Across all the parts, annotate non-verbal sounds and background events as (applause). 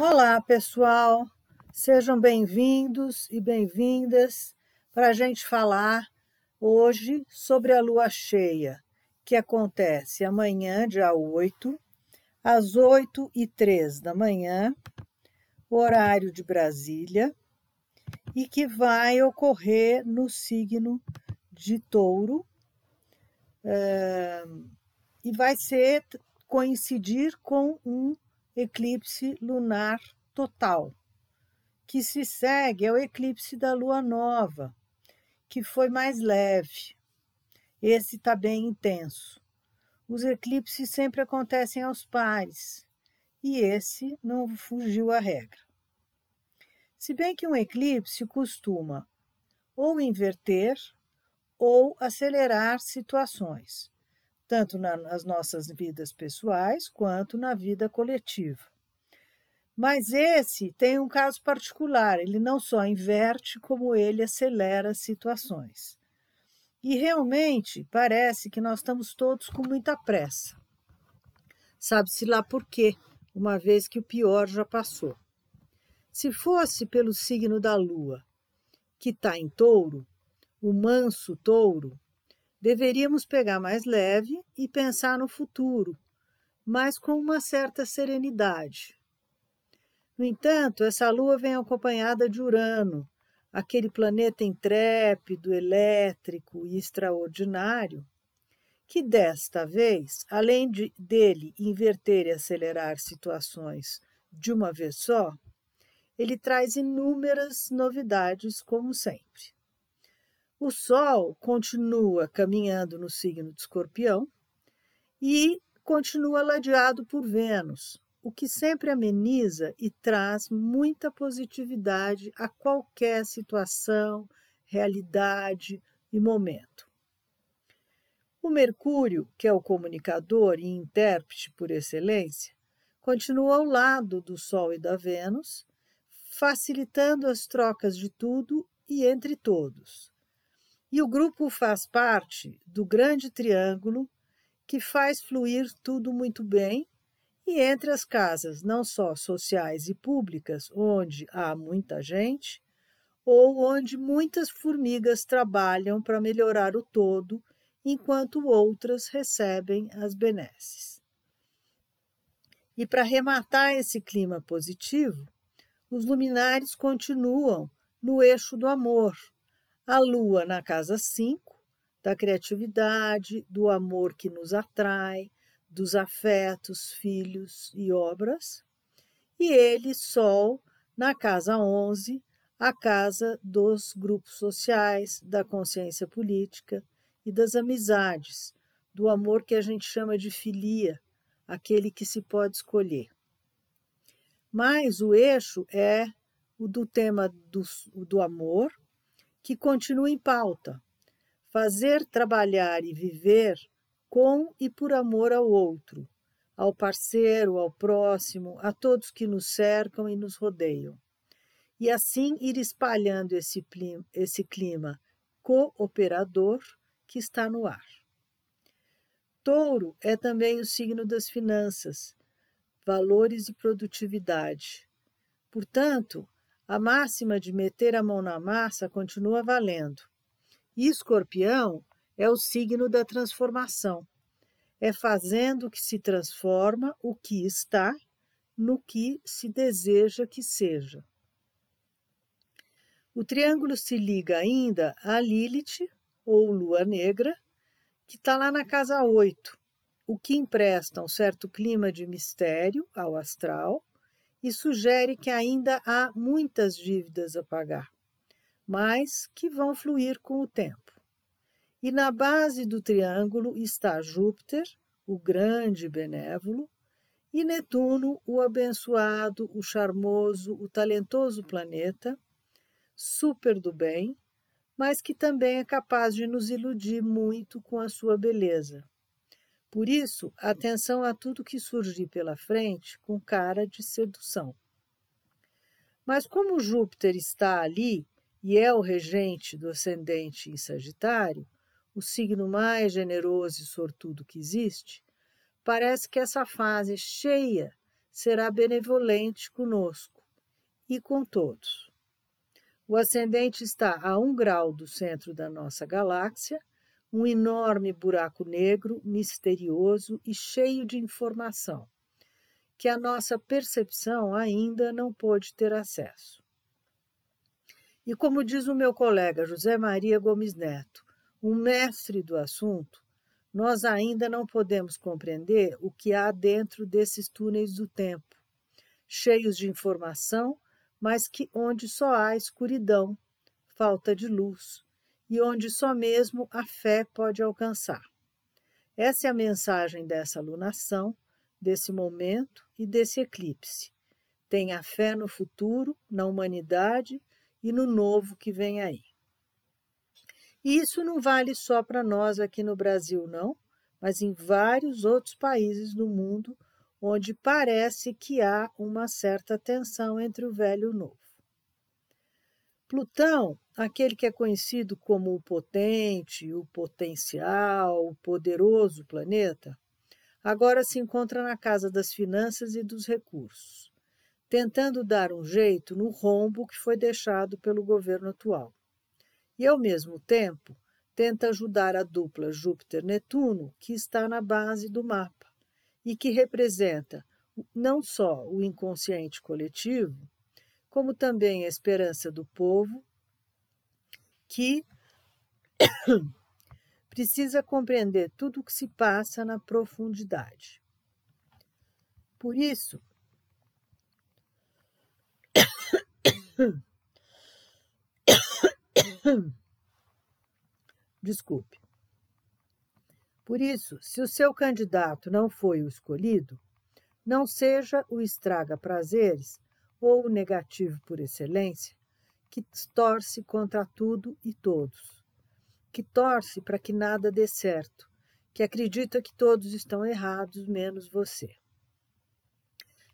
Olá, pessoal, sejam bem-vindos e bem-vindas para a gente falar hoje sobre a lua cheia, que acontece amanhã, dia 8, às 8 e 3 da manhã, horário de Brasília, e que vai ocorrer no signo de touro, e vai ser coincidir com um eclipse lunar total, que se segue ao eclipse da lua nova, que foi mais leve. Esse está bem intenso. Os eclipses sempre acontecem aos pares, e esse não fugiu à regra. Se bem que um eclipse costuma ou inverter ou acelerar situações, tanto nas nossas vidas pessoais quanto na vida coletiva. Mas esse tem um caso particular, ele não só inverte, como ele acelera situações. E realmente parece que nós estamos todos com muita pressa. Sabe-se lá por quê, uma vez que o pior já passou. Se fosse pelo signo da lua, que está em touro, o manso touro, deveríamos pegar mais leve e pensar no futuro, mas com uma certa serenidade. No entanto, essa lua vem acompanhada de Urano, aquele planeta intrépido, elétrico e extraordinário, que desta vez, além de, dele inverter e acelerar situações de uma vez só, ele traz inúmeras novidades, como sempre. O Sol continua caminhando no signo de Escorpião e continua ladeado por Vênus, o que sempre ameniza e traz muita positividade a qualquer situação, realidade e momento. O Mercúrio, que é o comunicador e intérprete por excelência, continua ao lado do Sol e da Vênus, facilitando as trocas de tudo e entre todos e o grupo faz parte do grande triângulo que faz fluir tudo muito bem e entre as casas, não só sociais e públicas, onde há muita gente, ou onde muitas formigas trabalham para melhorar o todo, enquanto outras recebem as benesses. E para rematar esse clima positivo, os luminares continuam no eixo do amor, a lua na casa 5, da criatividade, do amor que nos atrai, dos afetos, filhos e obras. E ele, Sol, na casa 11, a casa dos grupos sociais, da consciência política e das amizades, do amor que a gente chama de filia, aquele que se pode escolher. Mas o eixo é o do tema do, do amor, que continua em pauta. Fazer, trabalhar e viver com e por amor ao outro, ao parceiro, ao próximo, a todos que nos cercam e nos rodeiam. E assim ir espalhando esse, esse clima cooperador que está no ar. Touro é também o signo das finanças, valores e produtividade. Portanto, a máxima de meter a mão na massa continua valendo. E escorpião é o signo da transformação. É fazendo que se transforma o que está no que se deseja que seja. O triângulo se liga ainda a Lilith, ou Lua Negra, que está lá na casa 8, o que empresta um certo clima de mistério ao astral e sugere que ainda há muitas dívidas a pagar, mas que vão fluir com o tempo. E na base do triângulo está Júpiter, o grande benévolo, e Netuno, o abençoado, o charmoso, o talentoso planeta, super do bem, mas que também é capaz de nos iludir muito com a sua beleza. Por isso, atenção a tudo que surgir pela frente com cara de sedução. Mas como Júpiter está ali e é o regente do ascendente em Sagitário, o signo mais generoso e sortudo que existe, parece que essa fase cheia será benevolente conosco e com todos. O ascendente está a um grau do centro da nossa galáxia, um enorme buraco negro, misterioso e cheio de informação, que a nossa percepção ainda não pôde ter acesso. E como diz o meu colega José Maria Gomes Neto, um mestre do assunto, nós ainda não podemos compreender o que há dentro desses túneis do tempo, cheios de informação, mas que onde só há escuridão, falta de luz, e onde só mesmo a fé pode alcançar. Essa é a mensagem dessa alunação, desse momento e desse eclipse. Tenha fé no futuro, na humanidade e no novo que vem aí. E isso não vale só para nós aqui no Brasil, não, mas em vários outros países do mundo onde parece que há uma certa tensão entre o velho e o novo. Plutão, aquele que é conhecido como o potente, o potencial, o poderoso planeta, agora se encontra na casa das finanças e dos recursos, tentando dar um jeito no rombo que foi deixado pelo governo atual. E, ao mesmo tempo, tenta ajudar a dupla Júpiter-Netuno, que está na base do mapa e que representa não só o inconsciente coletivo, como também a esperança do povo, que (coughs) precisa compreender tudo o que se passa na profundidade. Por isso, (coughs) Desculpe. Por isso, se o seu candidato não foi o escolhido, não seja o estraga-prazeres ou o negativo por excelência, que torce contra tudo e todos, que torce para que nada dê certo, que acredita que todos estão errados, menos você.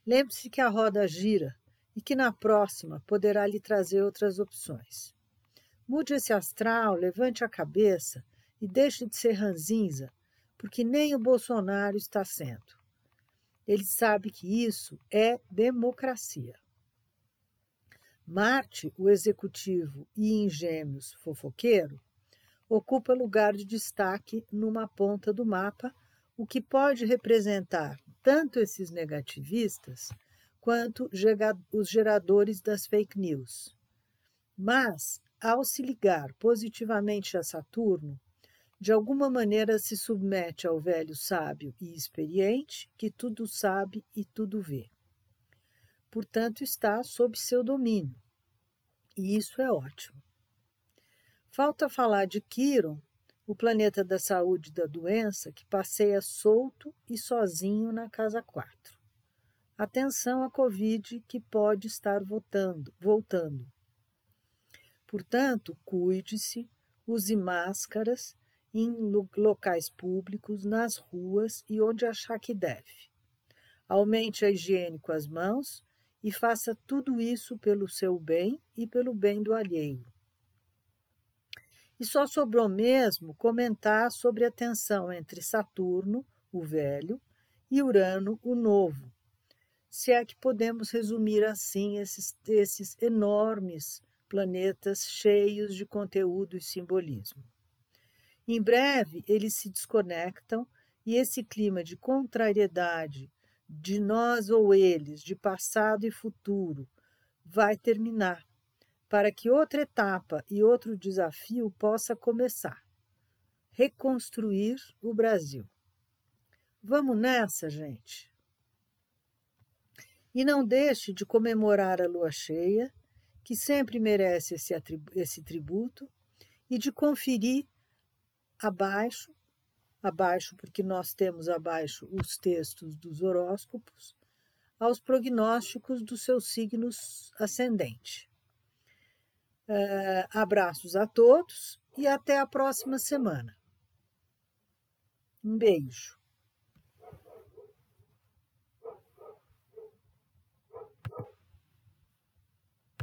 Lembre-se que a roda gira e que na próxima poderá lhe trazer outras opções. Mude esse astral, levante a cabeça e deixe de ser ranzinza, porque nem o Bolsonaro está sendo. Ele sabe que isso é democracia. Marte, o executivo e em gêmeos fofoqueiro, ocupa lugar de destaque numa ponta do mapa, o que pode representar tanto esses negativistas quanto os geradores das fake news. Mas ao se ligar positivamente a Saturno, de alguma maneira se submete ao velho sábio e experiente que tudo sabe e tudo vê. Portanto, está sob seu domínio. E isso é ótimo. Falta falar de Quiron, o planeta da saúde e da doença, que passeia solto e sozinho na casa 4. Atenção à Covid que pode estar voltando, voltando. Portanto, cuide-se, use máscaras em locais públicos, nas ruas e onde achar que deve. Aumente a higiene com as mãos e faça tudo isso pelo seu bem e pelo bem do alheio. E só sobrou mesmo comentar sobre a tensão entre Saturno, o velho, e Urano, o novo. Se é que podemos resumir assim esses, esses enormes planetas cheios de conteúdo e simbolismo. Em breve, eles se desconectam e esse clima de contrariedade, de nós ou eles, de passado e futuro, vai terminar, para que outra etapa e outro desafio possa começar. Reconstruir o Brasil. Vamos nessa, gente! E não deixe de comemorar a lua cheia que sempre merece esse, esse tributo, e de conferir abaixo, abaixo, porque nós temos abaixo os textos dos horóscopos, aos prognósticos dos seus signos ascendente. Uh, abraços a todos e até a próxima semana. Um beijo.